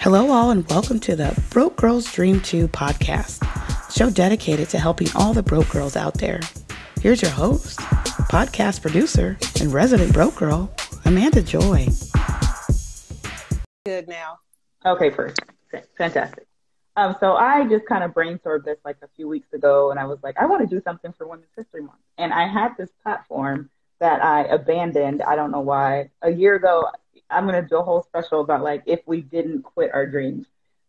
Hello, all, and welcome to the Broke Girls Dream 2 podcast, show dedicated to helping all the broke girls out there. Here's your host, podcast producer, and resident broke girl, Amanda Joy. Good now. Okay, first. Fantastic. Um, so I just kind of brainstormed this like a few weeks ago, and I was like, I want to do something for Women's History Month. And I had this platform that I abandoned. I don't know why. A year ago, I'm going to do a whole special about like if we didn't quit our dreams.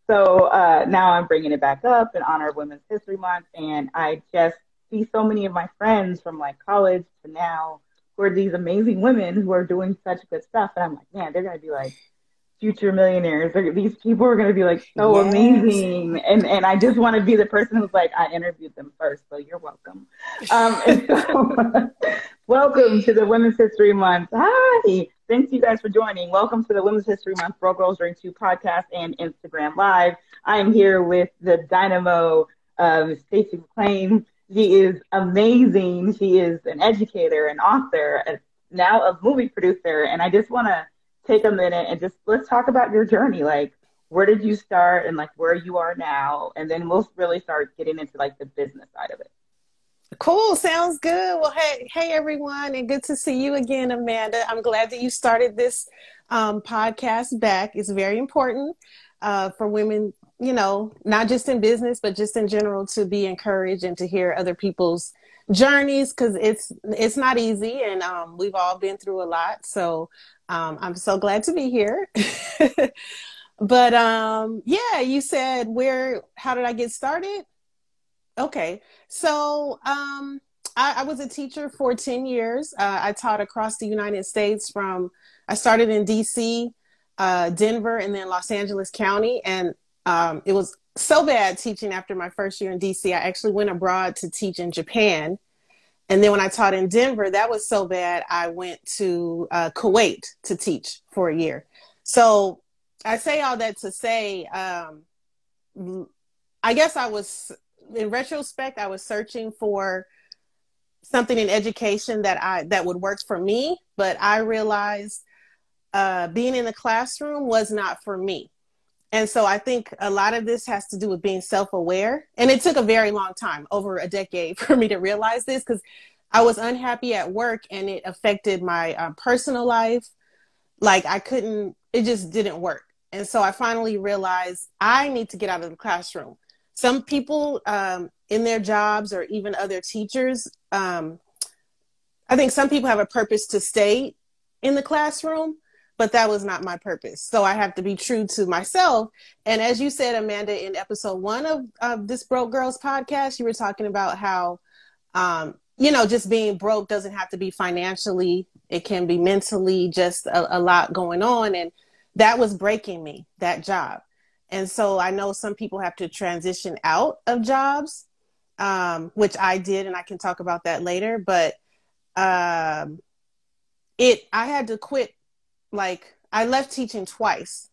So uh, now I'm bringing it back up in honor of Women's History Month, and I just see so many of my friends from like college to now who are these amazing women who are doing such good stuff, and I'm like, man, they're going to be like future millionaires. They're, these people are going to be like so yes. amazing, and and I just want to be the person who's like I interviewed them first, so you're welcome. Um, so, welcome to the Women's History Month. Hi. Thanks you guys for joining. Welcome to the Women's History Month Bro Girls Dream 2 podcast and Instagram Live. I am here with the dynamo, um, Stacey McClain. She is amazing. She is an educator, an author, a, now a movie producer. And I just want to take a minute and just let's talk about your journey. Like, where did you start and like where you are now? And then we'll really start getting into like the business side of it. Cool. Sounds good. Well, hey, hey everyone, and good to see you again, Amanda. I'm glad that you started this um, podcast back. It's very important uh, for women, you know, not just in business, but just in general, to be encouraged and to hear other people's journeys because it's it's not easy, and um, we've all been through a lot. So um, I'm so glad to be here. but um, yeah, you said where? How did I get started? Okay. So um, I, I, was a teacher for 10 years. Uh, I taught across the United States from, I started in DC, uh, Denver, and then Los Angeles County. And um, it was so bad teaching after my first year in DC. I actually went abroad to teach in Japan. And then when I taught in Denver, that was so bad, I went to uh, Kuwait to teach for a year. So I say all that to say, um, I guess I was in retrospect, I was searching for something in education that I that would work for me, but I realized uh, being in the classroom was not for me. And so I think a lot of this has to do with being self-aware. And it took a very long time, over a decade, for me to realize this because I was unhappy at work and it affected my uh, personal life. Like I couldn't, it just didn't work. And so I finally realized I need to get out of the classroom some people um, in their jobs or even other teachers um, i think some people have a purpose to stay in the classroom but that was not my purpose. So i have to be true to myself. And as you said amanda in episode one of, of this broke girls podcast you were talking about how um, you know just being broke doesn't have to be financially it can be mentally just a, a lot going on. And that was breaking me that job and so I know some people have to transition out of jobs, um, which I did, and I can talk about that later. But um, it, I had to quit. Like I left teaching twice.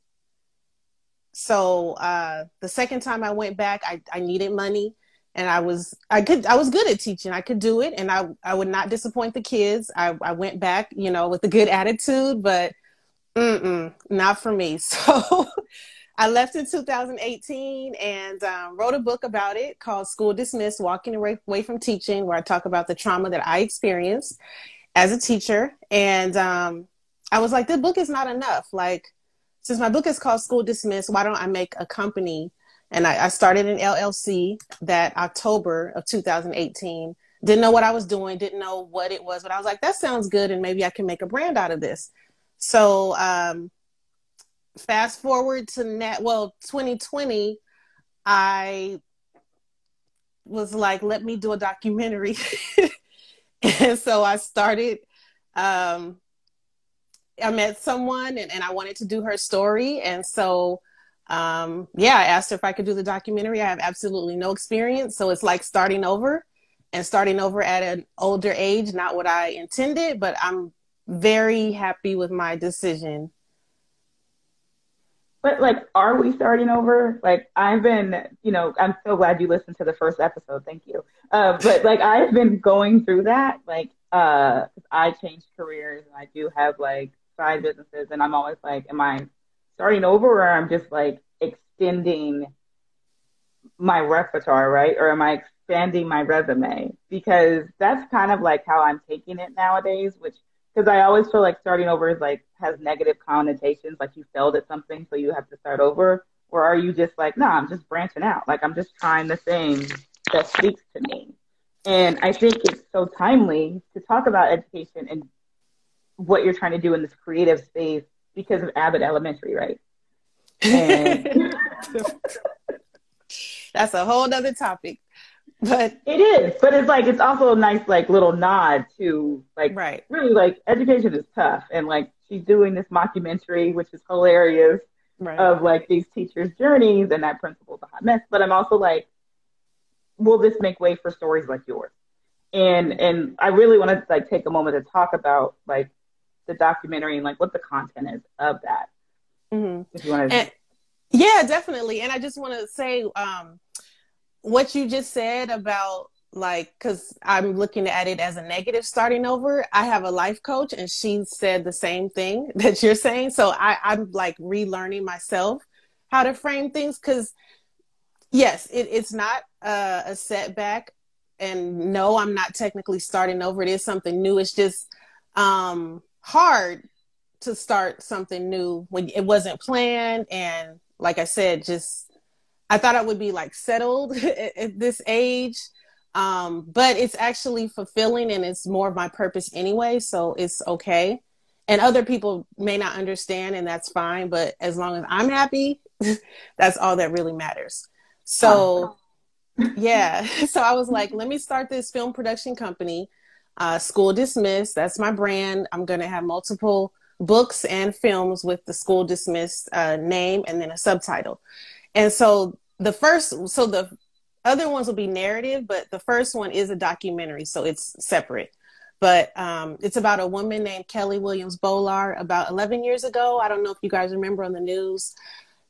So uh, the second time I went back, I, I needed money, and I was I could I was good at teaching. I could do it, and I I would not disappoint the kids. I I went back, you know, with a good attitude, but mm not for me. So I left in 2018 and um, wrote a book about it called School Dismissed Walking Away, from Teaching, where I talk about the trauma that I experienced as a teacher. And um, I was like, the book is not enough. Like, since my book is called School Dismissed, why don't I make a company? And I, I started an LLC that October of 2018. Didn't know what I was doing, didn't know what it was, but I was like, that sounds good, and maybe I can make a brand out of this. So um, fast forward to net well 2020 i was like let me do a documentary. And so i started um i met someone and, and i wanted to do her story. And so um yeah i asked her if i could do the documentary. I have absolutely no experience. So it's like starting over and starting over at an older age not what i intended but i'm very happy with my decision but like, are we starting over? Like, I've been, you know, I'm so glad you listened to the first episode. Thank you. Uh, but like, I've been going through that. Like, uh, I changed careers and I do have like side businesses, and I'm always like, am I starting over, or I'm just like extending my repertoire, right? Or am I expanding my resume? Because that's kind of like how I'm taking it nowadays, which because I always feel like starting over is like has negative connotations, like you failed at something, so you have to start over. Or are you just like, no, nah, I'm just branching out. Like I'm just trying the thing that speaks to me. And I think it's so timely to talk about education and what you're trying to do in this creative space because of Abbott Elementary, right? And That's a whole other topic. But it is, but it's like it's also a nice like little nod to like right. really like education is tough and like she's doing this mockumentary which is hilarious right. of like these teachers' journeys and that principal's a hot mess. But I'm also like, will this make way for stories like yours? And and I really want to like take a moment to talk about like the documentary and like what the content is of that. Mm-hmm. If you want to. Yeah, definitely. And I just want to say um, what you just said about like because i'm looking at it as a negative starting over i have a life coach and she said the same thing that you're saying. So I, i'm like relearning myself how to frame things because yes it, it's not uh, a setback. And no i'm not technically starting over. It is something new. It's just um hard to start something new when it wasn't planned. And like I said, just I thought I would be like settled at, at this age. Um, but it's actually fulfilling and it's more of my purpose anyway, so it's okay. And other people may not understand, and that's fine. But as long as I'm happy, that's all that really matters. So, yeah. So I was like, let me start this film production company, uh, School Dismissed. That's my brand. I'm going to have multiple books and films with the school dismissed uh, name and then a subtitle. And so the first, so the other ones will be narrative, but the first one is a documentary, so it's separate. But um, it's about a woman named Kelly Williams Bolar. About 11 years ago, I don't know if you guys remember on the news,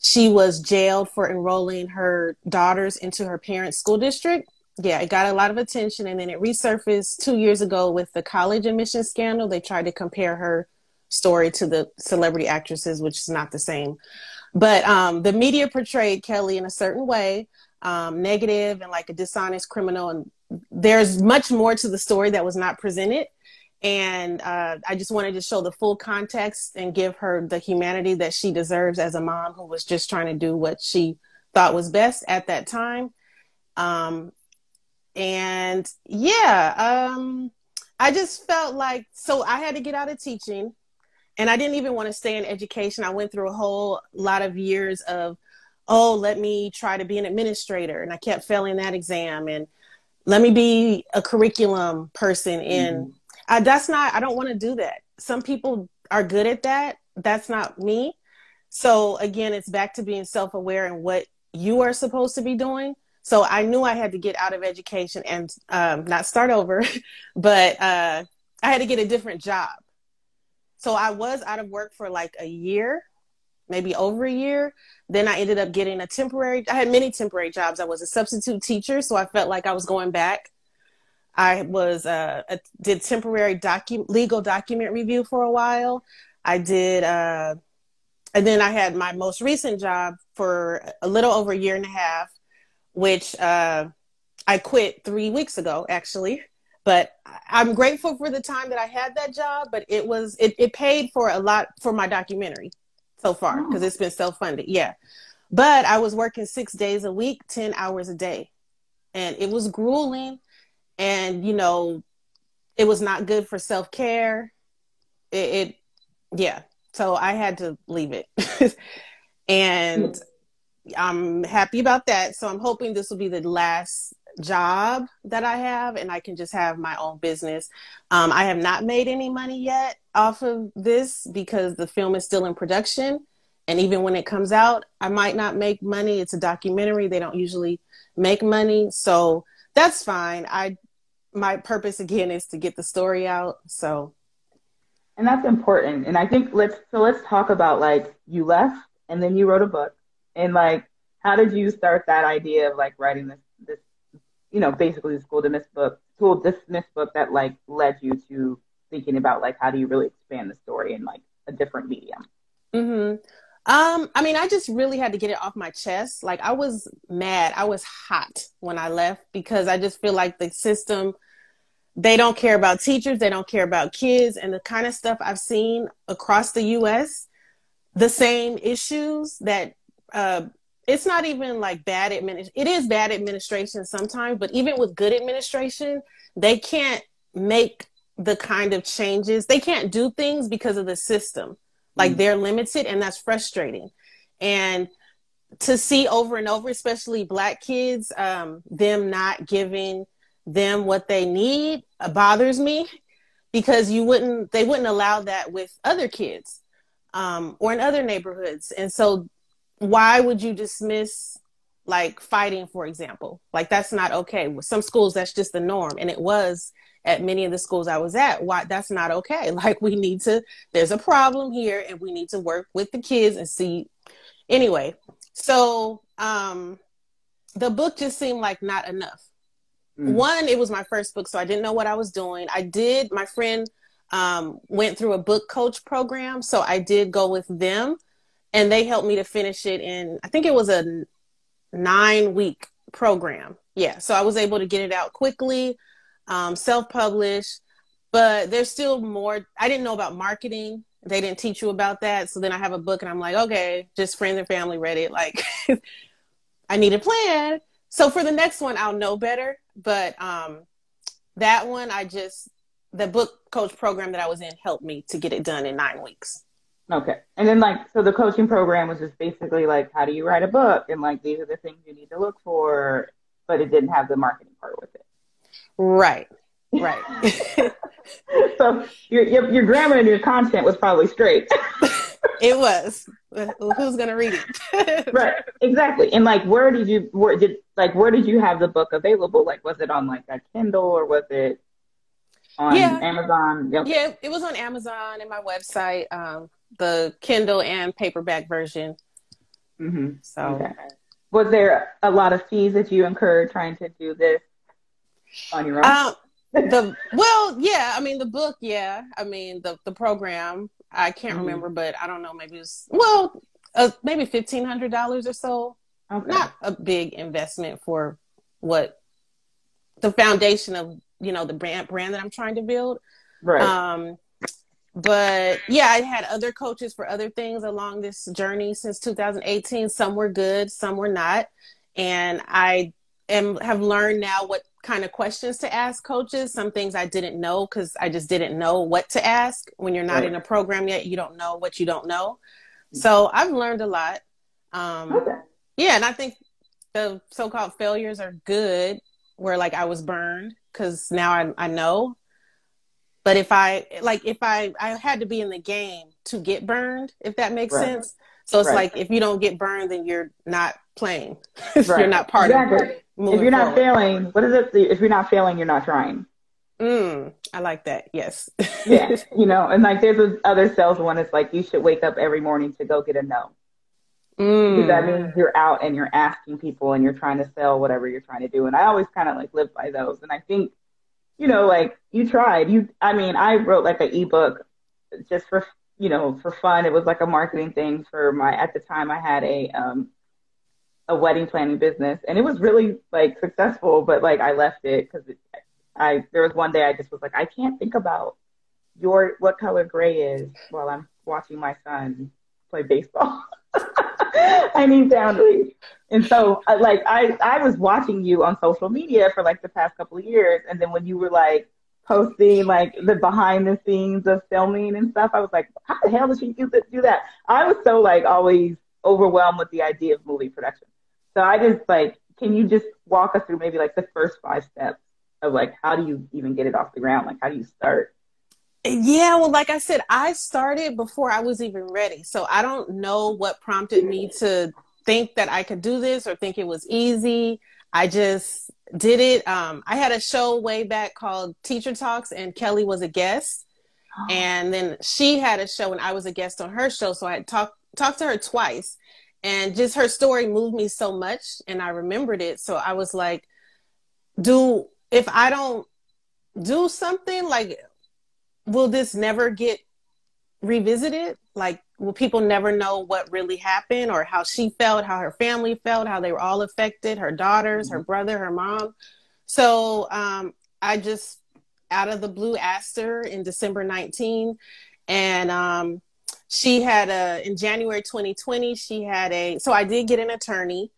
she was jailed for enrolling her daughters into her parents' school district. Yeah, it got a lot of attention, and then it resurfaced two years ago with the college admission scandal. They tried to compare her story to the celebrity actresses, which is not the same. But um, the media portrayed Kelly in a certain way, um, negative and like a dishonest criminal. And there's much more to the story that was not presented. And uh, I just wanted to show the full context and give her the humanity that she deserves as a mom who was just trying to do what she thought was best at that time. Um, and yeah, um, I just felt like so I had to get out of teaching and I didn't even want to stay in education. I went through a whole lot of years of, oh, let me try to be an administrator, and I kept failing that exam, and let me be a curriculum person. In mm-hmm. I, that's not. I don't want to do that. Some people are good at that. That's not me. So again, it's back to being self-aware and what you are supposed to be doing. So I knew I had to get out of education and um, not start over, but uh, I had to get a different job so I was out of work for like a year, maybe over a year. Then I ended up getting a temporary, I had many temporary jobs. I was a substitute teacher, so I felt like I was going back. I was uh, a, did temporary docu- legal document review for a while. I did, uh, and then I had my most recent job for a little over a year and a half, which uh, I quit three weeks ago, actually but I'm grateful for the time that I had that job, but it was it, it paid for a lot for my documentary so far because oh. it's been self-funded. Yeah. But I was working 6 days a week, 10 hours a day. And it was grueling and you know, it was not good for self-care. It, it yeah. So I had to leave it. and I'm happy about that. So I'm hoping this will be the last job that I have and I can just have my own business. Um, I have not made any money yet off of this because the film is still in production. And even when it comes out, I might not make money. It's a documentary. They don't usually make money. So that's fine. I my purpose again is to get the story out. So and that's important. And I think let's so let's talk about like you left and then you wrote a book. And like how did you start that idea of like writing this you know, basically the school dismissed book, school dismissed book that like led you to thinking about like how do you really expand the story in like a different medium. Mm-hmm. Um, I mean, I just really had to get it off my chest. Like I was mad. I was hot when I left because I just feel like the system they don't care about teachers, they don't care about kids and the kind of stuff I've seen across the US, the same issues that uh it's not even like bad admin it is bad administration sometimes, but even with good administration, they can't make the kind of changes. They can't do things because of the system like mm. they're limited and that's frustrating. And to see over and over, especially black kids, um, them not giving them what they need uh, bothers me because you wouldn't they wouldn't allow that with other kids um, or in other neighborhoods and so why would you dismiss like fighting for example like that's not okay with some schools that's just the norm and it was at many of the schools I was at, why that's not okay. Like we need to, there's a problem here and we need to work with the kids and see. Anyway, so um the book just seemed like not enough. Mm. One, it was my first book, so I didn't know what I was doing. I did, my friend um, went through a book coach program, so I did go with them and they helped me to finish it in, I think it was a nine week program. Yeah, so I was able to get it out quickly um, self-published, but there's still more. I didn't know about marketing. They didn't teach you about that. So then I have a book and I'm like, okay, just friends and family read it. Like I need a plan. So for the next one, I'll know better. But um, that one, I just, the book coach program that I was in helped me to get it done in nine weeks. Okay. And then like so the coaching program was just basically like how do you write a book and like these are the things you need to look for, but it didn't have the marketing part with it. Right. Right. so your, your, your grammar and your content was probably straight. it was. Who's gonna read it? right. Exactly. And like, where did you? Where did like? Where did you have the book available? Like, was it on like a Kindle or was it on yeah. Amazon? Yep. Yeah, it was on Amazon and my website. Um, the Kindle and paperback version. Mm-hmm. So, okay. was there a lot of fees that you incurred trying to do this? on your own? Um, the well, yeah. I mean, the book, yeah. I mean, the the program. I can't mm-hmm. remember, but I don't know. Maybe it was well, uh, maybe fifteen hundred dollars or so. Okay. Not a big investment for what the foundation of you know the brand brand that I'm trying to build. Right. Um, but yeah, I had other coaches for other things along this journey since 2018. Some were good, some were not, and I am have learned now what kind of questions to ask coaches. Some things I didn't know because I just didn't know what to ask. When you're not right. in a program yet, you don't know what you don't know. So I've learned a lot. Um, okay. Yeah, and I think the so-called failures are good. Where like I was burned because now I I know. But if I like if I I had to be in the game to get burned, if that makes right. sense. So it's right. like if you don't get burned, then you're not playing. you're not part exactly. of it. If you're not forward. failing, what is it? If you're not failing, you're not trying. Mm, I like that. Yes. yeah. You know, and like there's this other sales one. It's like you should wake up every morning to go get a no. Mm. Because that means you're out and you're asking people and you're trying to sell whatever you're trying to do. And I always kind of like live by those. And I think, you know, like you tried. You, I mean, I wrote like an ebook just for you know for fun. It was like a marketing thing for my. At the time, I had a um a wedding planning business and it was really like successful but like i left it because i there was one day i just was like i can't think about your what color gray is while i'm watching my son play baseball i need boundaries and so uh, like i i was watching you on social media for like the past couple of years and then when you were like posting like the behind the scenes of filming and stuff i was like how the hell did she do that i was so like always overwhelmed with the idea of movie production so I just like, can you just walk us through maybe like the first five steps of like how do you even get it off the ground? Like how do you start? Yeah, well, like I said, I started before I was even ready. So I don't know what prompted me to think that I could do this or think it was easy. I just did it. Um, I had a show way back called Teacher Talks, and Kelly was a guest. Oh. And then she had a show, and I was a guest on her show. So I talked talked to her twice and just her story moved me so much and i remembered it so i was like do if i don't do something like will this never get revisited? Like, will people never know what really happened or how she felt, how her family felt, how they were all affected, her daughters, her mm-hmm. brother, her mom. So um, I just out of the blue asked her in December 19, and um, she had a in January 2020. She had a so I did get an attorney.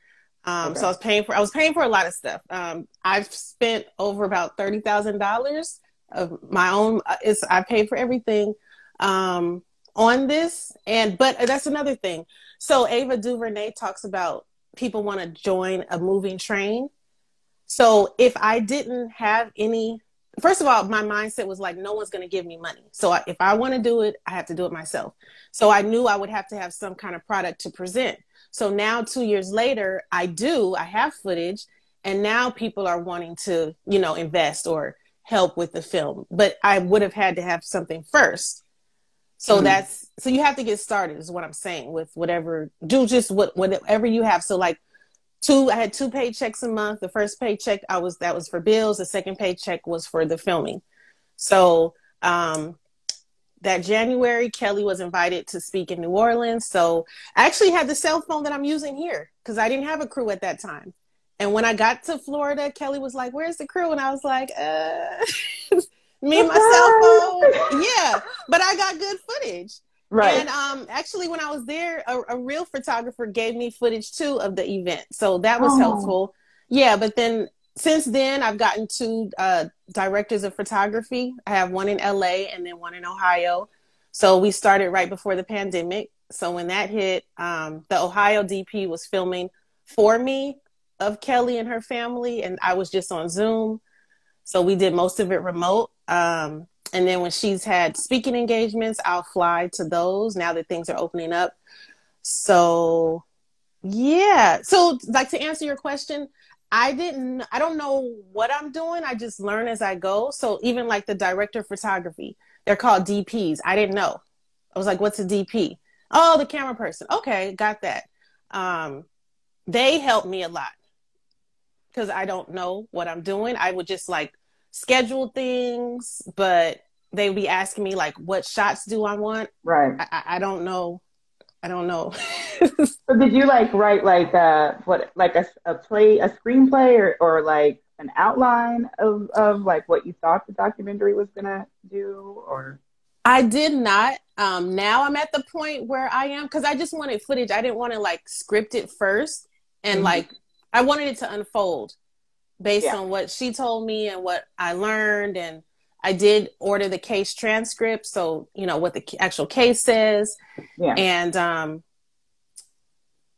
Um, okay. So I was paying for I was paying for a lot of stuff. Um, I've spent over about thirty thousand dollars of my own. Uh, it's I paid for everything um, on this, and but that's another thing. So Ava DuVernay talks about people want to join a moving train. So if I didn't have any, first of all, my mindset was like, no one's going to give me money. So if I want to do it, I have to do it myself. So I knew I would have to have some kind of product to present. So now, two years later, I do, I have footage, and now people are wanting to, you know, invest or help with the film. But I would have had to have something first. So mm-hmm. that's so you have to get started is what I'm saying with whatever do just what whatever you have. So like two I had two paychecks a month. The first paycheck I was that was for bills. The second paycheck was for the filming. So um that January Kelly was invited to speak in New Orleans. So I actually had the cell phone that I'm using here because I didn't have a crew at that time. And when I got to Florida, Kelly was like, "Where's the crew?" And I was like, "Uh." me and my cell phone. Yeah, but I got good footage. Right. And um, actually, when I was there, a, a, real photographer gave me footage too of the event, so that was oh. helpful. Yeah, but then since then, I've gotten two uh, directors of photography. I have one in LA and then one in Ohio. So we started right before the pandemic. So when that hit, um, the Ohio DP was filming for me of Kelly and her family, and I was just on Zoom. So we did most of it remote. Um, and then when she's had speaking engagements, I'll fly to those now that things are opening up. So, yeah. So, like to answer your question, I didn't, I don't know what I'm doing. I just learn as I go. So, even like the director of photography, they're called DPs. I didn't know. I was like, what's a DP? Oh, the camera person. Okay, got that. Um, they helped me a lot because I don't know what I'm doing. I would just like schedule things, but they would be asking me like, what shots do I want? Right. I, I don't know. I don't know. so did you like write like uh what like a, a play a screenplay or, or like an outline of of like what you thought the documentary was gonna do or I did not. Um, now I'm at the point where I am because I just wanted footage. I didn't want to like script it first and mm-hmm. like I wanted it to unfold based yeah. on what she told me and what I learned. And I did order the case transcript, so you know what the actual case says. Yeah. And um,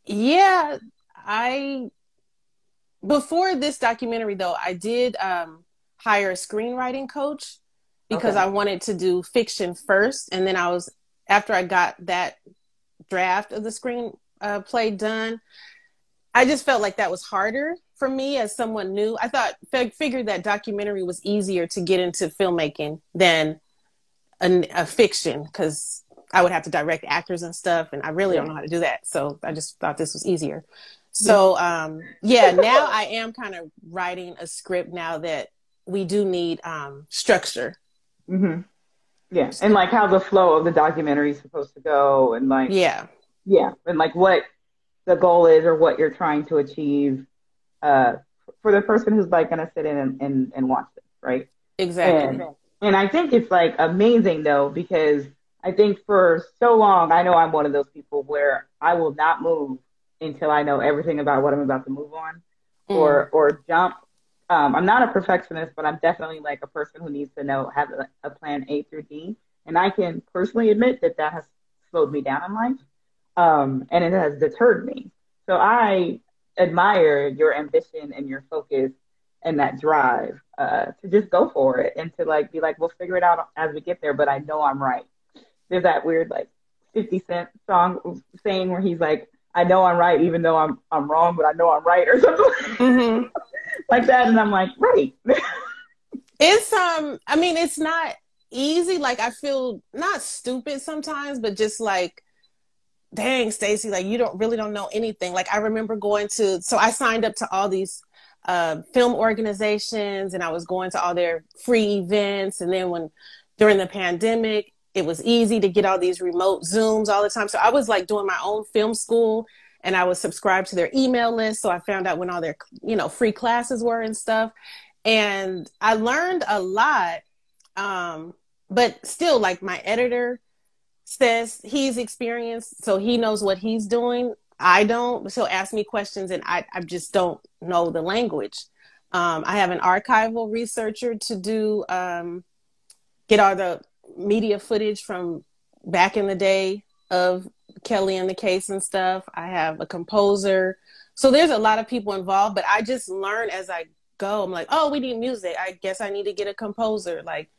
yeah, I before this documentary though, I did um, hire a screenwriting coach because okay. I wanted to do fiction first, and then I was after I got that draft of the screen uh, play done. I just felt like that was harder for me as someone new. I thought figured that documentary was easier to get into filmmaking than a, a fiction because I would have to direct actors and stuff, and I really don't know how to do that. So I just thought this was easier. So um, yeah, now I am kind of writing a script now that we do need um, structure. Mm-hmm. Yeah, and like how the flow of the documentary is supposed to go, and like yeah, yeah, and like what the goal is or what you're trying to achieve uh, for the person who's like going to sit in and, and, and watch this, right? Exactly. And, and I think it's like amazing though, because I think for so long, I know I'm one of those people where I will not move until I know everything about what I'm about to move on mm. or, or jump. Um, I'm not a perfectionist, but I'm definitely like a person who needs to know, have a, a plan A through D. And I can personally admit that that has slowed me down in life. Um, and it has deterred me. So I admire your ambition and your focus and that drive uh, to just go for it and to like be like, we'll figure it out as we get there, but I know I'm right. There's that weird like 50 Cent song saying where he's like, I know I'm right, even though I'm I'm wrong, but I know I'm right or something mm-hmm. like that. And I'm like, right. it's um, I mean, it's not easy. Like I feel not stupid sometimes, but just like dang stacy like you don't really don't know anything like i remember going to so i signed up to all these uh, film organizations and i was going to all their free events and then when during the pandemic it was easy to get all these remote Zooms all the time. So I was like doing my own film school and I was subscribed to their email list. So I found out when all their, you know, free classes were and stuff. And I learned a lot. Um, but still like my editor says he's experienced, so he knows what he's doing. I don't. So ask me questions and I, I just don't know the language. Um, I have an archival researcher to do, um, get all the media footage from back in the day of Kelly and the case and stuff. I have a composer. So there's a lot of people involved, but I just learn as I go. I'm like, oh, we need music. I guess I need to get a composer. Like,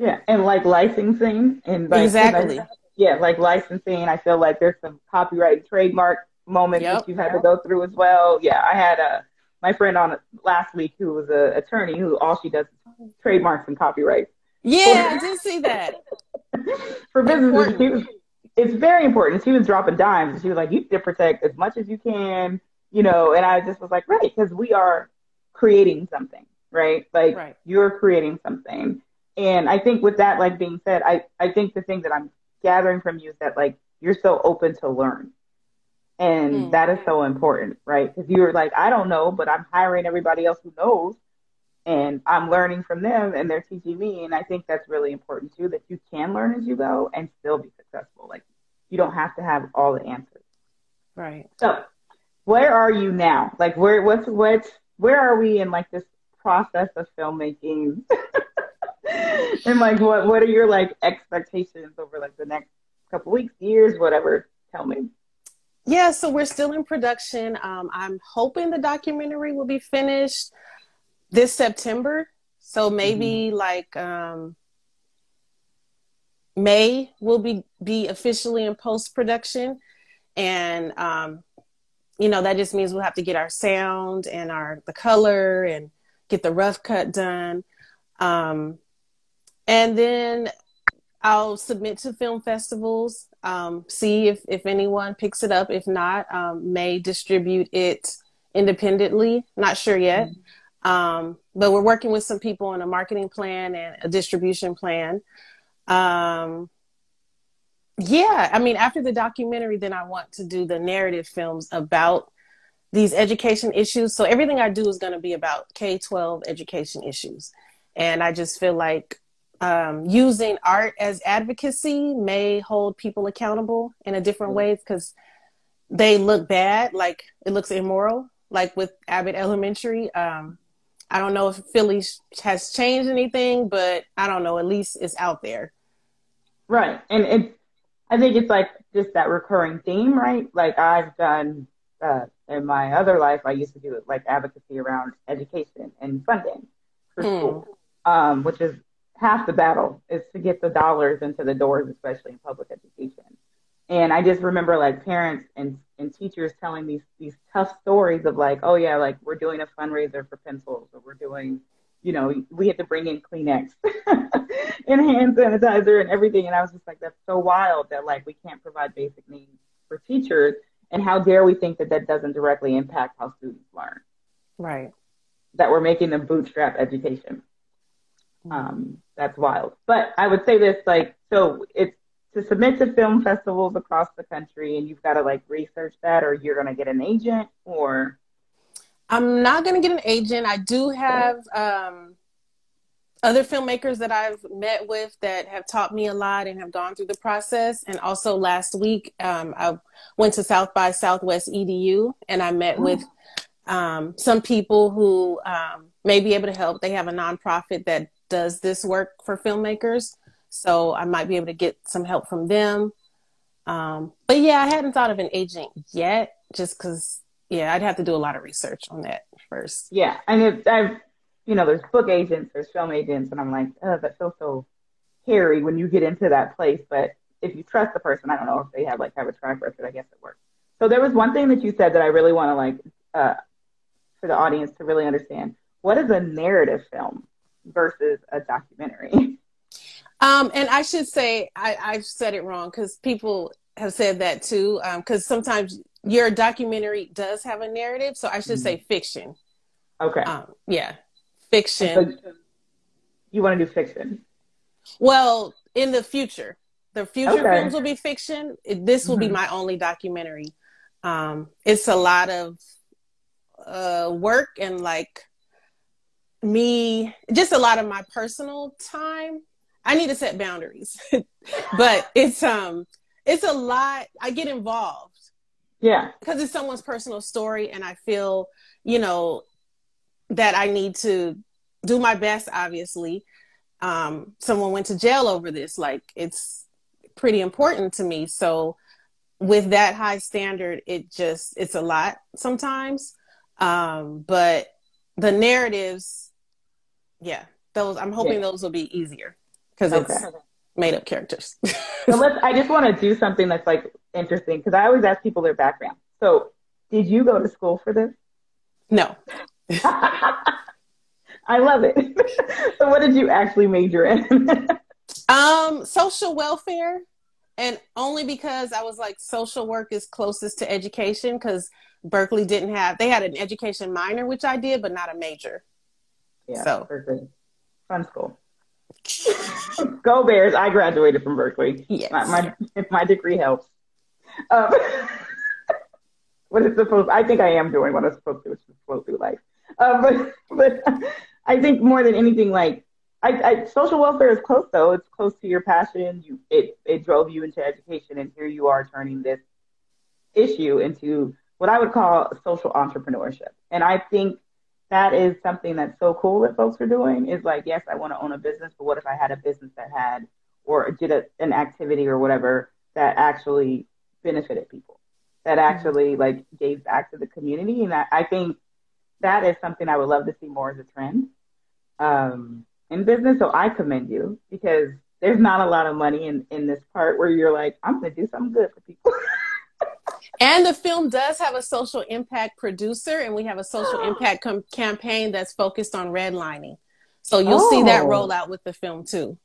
yeah, and like licensing and like, exactly. yeah, like licensing. I feel like there's some copyright and trademark moments yep. that you've had to go through as well. Yeah, I had a my friend on last week who was an attorney who all she does is trademarks and copyrights. Yeah, I did see that. For businesses, it's very important. She was dropping dimes. And she was like, "You need to protect as much as you can," you know. And I just was like, "Right," because we are creating something, right? Like right. you're creating something. And I think with that, like being said, I I think the thing that I'm gathering from you is that like you're so open to learn. And mm. that is so important, right? Because you're like, I don't know, but I'm hiring everybody else who knows and I'm learning from them and they're teaching me. And I think that's really important too, that you can learn as you go and still be successful. Like you don't have to have all the answers. Right. So where are you now? Like where, what's, what's, where are we in like this process of filmmaking? and like, what, what are your like expectations over like the next couple weeks, years, whatever? Tell me. Yeah, so we're still in production. Um, I'm hoping the documentary will be finished this September. So maybe mm-hmm. like um, May will be be officially in post production, and um, you know that just means we'll have to get our sound and our the color and get the rough cut done, um, and then I'll submit to film festivals, um, see if if anyone picks it up. If not, um, may distribute it independently. Not sure yet. Mm-hmm. Um, but we're working with some people on a marketing plan and a distribution plan. Um, yeah, I mean, after the documentary, then I want to do the narrative films about these education issues. So everything I do is going to be about K 12 education issues. And I just feel like um, using art as advocacy may hold people accountable in a different way because they look bad, like it looks immoral, like with Abbott Elementary. Um, I don't know if Philly has changed anything, but I don't know. At least it's out there. Right, and it's. I think it's like just that recurring theme, right? Like I've done uh, in my other life, I used to do like advocacy around education and funding for mm. school, um, which is half the battle is to get the dollars into the doors, especially in public education. And I just remember like parents and, and teachers telling these these tough stories of like, oh yeah, like we're doing a fundraiser for pencils or we're doing, you know, we had to bring in Kleenex and hand sanitizer and everything. And I was just like, that's so wild that like we can't provide basic needs for teachers. And how dare we think that that doesn't directly impact how students learn? Right. That we're making them bootstrap education. Um, that's wild. But I would say this like, so it's to submit to film festivals across the country and you've got to like research that or you're going to get an agent or? I'm not going to get an agent. I do have um, other filmmakers that i've met with that have taught me a lot and have gone through the process. And also last week um, i went to south by southwest edu and i met oh. with um, some people who um, may be able to help. They have a nonprofit that does this work for filmmakers so I might be able to get some help from them. Um, but yeah, I hadn't thought of an agent yet, just because yeah, I'd have to do a lot of research on that first. Yeah, and if I've you know, there's book agents, there's film agents, and I'm like, oh, that feels so hairy when you get into that place. But if you trust the person, I don't know if they have like have a track record. I guess it works. So there was one thing that you said that I really want to like uh, for the audience to really understand. What is a narrative film versus a documentary? Um, and I should say I, I've said it wrong because people have said that too. Because um, sometimes your documentary does have a narrative, so I should mm-hmm. say fiction. Okay. Um, yeah, fiction. So you want to do fiction? Well, in the future, the future okay. films will be fiction. This will mm-hmm. be my only documentary. Um, it's a lot of uh, work and like me, just a lot of my personal time. I need to set boundaries, but it's um, it's a lot. I get involved. Yeah, because it's someone's personal story, and I feel you know that I need to do my best. Obviously, um, someone went to jail over this. Like it's pretty important to me. So with that high standard, it just it's a lot sometimes. Um, but the narratives, yeah, those I'm hoping yeah. those will be easier because okay. it's made up characters. so let's. I just want to do something that's like interesting because I always ask people their background. So, did you go to school for this? No. I love it. so, what did you actually major in? um, social welfare, and only because I was like, social work is closest to education because Berkeley didn't have. They had an education minor, which I did, but not a major. Yeah, so Berkeley, fun school. Go Bears! I graduated from Berkeley. Yes, my my, my degree helps. Um, what is supposed? I think I am doing what I'm supposed to, which is flow through life. Um, but but I think more than anything, like I, I, social welfare is close though. It's close to your passion. You it it drove you into education, and here you are turning this issue into what I would call social entrepreneurship. And I think that is something that's so cool that folks are doing. Is like, yes, I want to own a business, but what if I had a business that had or did a, an activity or whatever that actually benefited people, that mm-hmm. actually like gave back to the community? And I, I think that is something I would love to see more as a trend um, in business. So I commend you because there's not a lot of money in, in this part where you're like, I'm going to do something good for people. and the film does have a social impact producer, and we have a social impact com- campaign that's focused on redlining. So you'll oh. see that oh. roll out with the film too.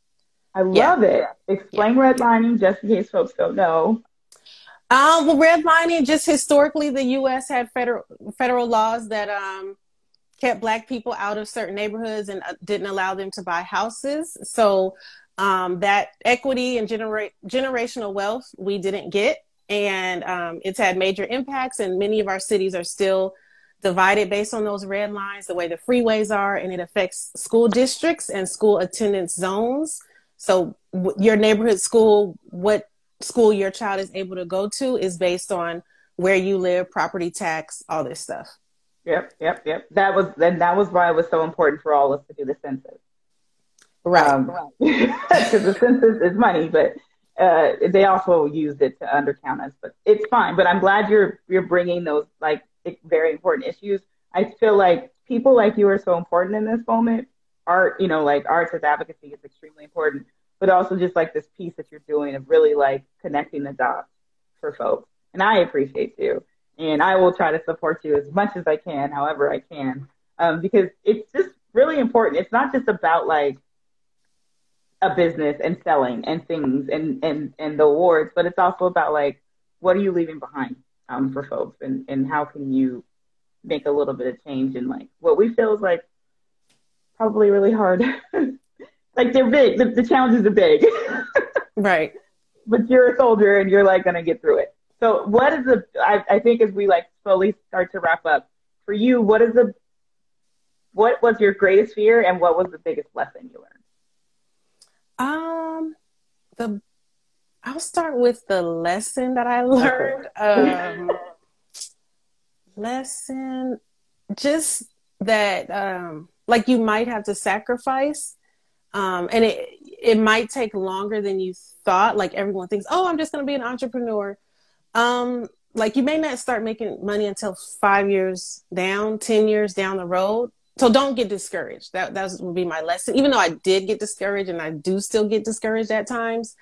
I love yeah. it. Explain yeah. redlining just in case folks don't know. Um, well, redlining just historically, the U.S. had federal federal laws that um, kept Black people out of certain neighborhoods and uh, didn't allow them to buy houses. So um, that equity and genera- generational wealth we didn't get, and um, it's had major impacts. And many of our cities are still divided based on those red lines, the way the freeways are, and it affects school districts and school attendance zones. So w- your neighborhood school, what school your child is able to go to is based on where you live, property tax, all this stuff. Yep, yep, yep. That was and that was why it was so important for all of us to do the census. Right. Um, because the census is money, but uh, they also used it to undercount us. But it's fine. But I'm glad you're you're bringing those like very important issues. I feel like people like you are so important in this moment. Art, you know, like arts as advocacy is extremely important but also just like this piece that you're doing of really like connecting the dots for folks. And I appreciate you. And I will try to support you as much as I can, however I can, um, because it's just really important. It's not just about like a business and selling and things and, and, and the awards, but it's also about like, what are you leaving behind um, for folks and, and how can you make a little bit of change in like what we feel is like probably really hard like they're big. The, the challenges are big. right. But you're a soldier and you're like going to get through it. So what is the, I, I think as we like slowly start to wrap up for you, what is the, what was your greatest fear and what was the biggest lesson you learned? Um, the, I'll start with the lesson that I learned. Um, lesson, just that, um, like you might have to sacrifice um, and it it might take longer than you thought. Like everyone thinks, oh, I'm just going to be an entrepreneur. Um, like you may not start making money until five years down, ten years down the road. So don't get discouraged. That that would be my lesson. Even though I did get discouraged, and I do still get discouraged at times.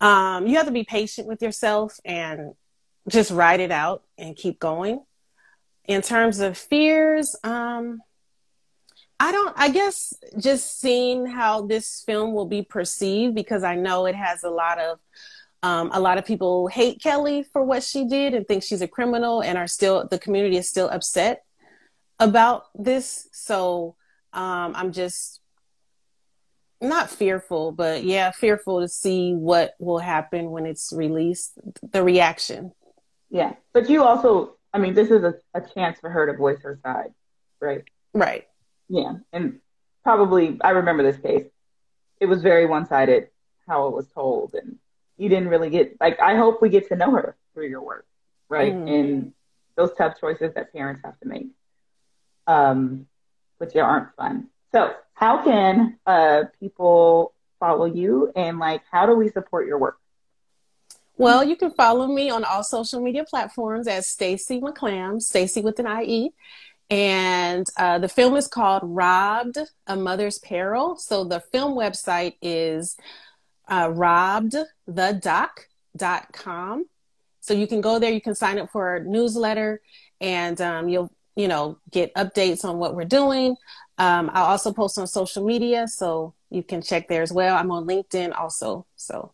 Um, you have to be patient with yourself and just ride it out and keep going. In terms of fears, um, I don't, I guess just seeing how this film will be perceived because I know it has a lot of, um, a lot of people hate Kelly for what she did and think she's a criminal and are still, the community is still upset about this. So um, I'm just not fearful, but yeah, fearful to see what will happen when it's released, the reaction. Yeah. But you also, I mean, this is a, a chance for her to voice her side, right? Right. Yeah. And probably, I remember this case. It was very one sided how it was told. And you didn't really get, like, I hope we get to know her through your work, right? Mm. And those tough choices that parents have to make, um, which aren't fun. So, how can uh, people follow you and like how do we support your work? Well, you can follow me on all social media platforms as Stacy McClam, Stacy with an IE. And uh, the film is called Robbed, A Mother's Peril. So the film website is uh, robbedthedoc.com. So you can go there, you can sign up for a newsletter, and um, you'll, you know, get updates on what we're doing. Um, I'll also post on social media, so you can check there as well. I'm on LinkedIn also. So,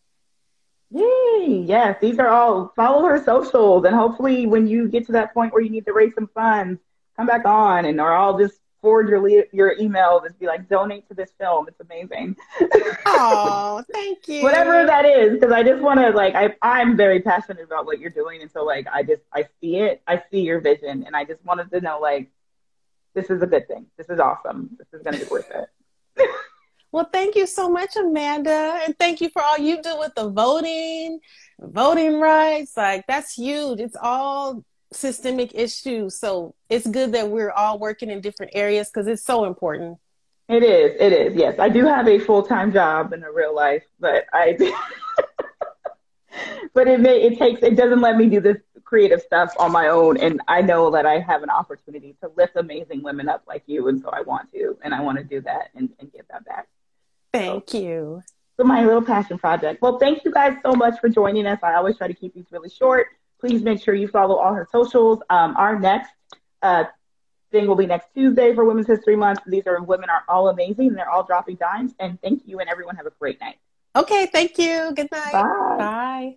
yay! Yes, these are all follow her socials, and hopefully, when you get to that point where you need to raise some funds, come back on, and or I'll just forward your your email and be like, donate to this film. It's amazing. Oh, thank you. Whatever that is, because I just want to like I I'm very passionate about what you're doing, and so like I just I see it, I see your vision, and I just wanted to know like this is a good thing. This is awesome. This is going to be worth it. well, thank you so much, Amanda. And thank you for all you do with the voting, voting rights. Like, that's huge. It's all systemic issues. So it's good that we're all working in different areas because it's so important. It is. It is. Yes. I do have a full time job in a real life, but I. but it may, it takes it doesn't let me do this creative stuff on my own and i know that i have an opportunity to lift amazing women up like you and so i want to and i want to do that and, and give that back thank so, you so my little passion project well thank you guys so much for joining us i always try to keep these really short please make sure you follow all her socials. Um, our next uh, thing will be next tuesday for women's history month. These are women are all amazing and they're all dropping dimes. And thank you and everyone. Have a great night. Okay thank you. Good night. Bye. Bye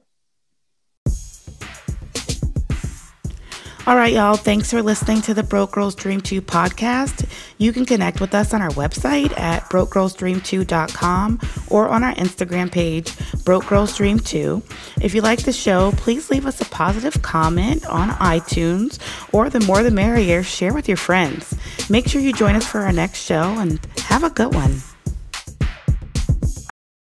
All right, y'all. Thanks for listening to the Broke Girls Dream 2 podcast. You can connect with us on our website at brokegirlsdream2.com or on our Instagram page, Broke Girls Dream 2. If you like the show, please leave us a positive comment on iTunes or the more the merrier, share with your friends. Make sure you join us for our next show and have a good one.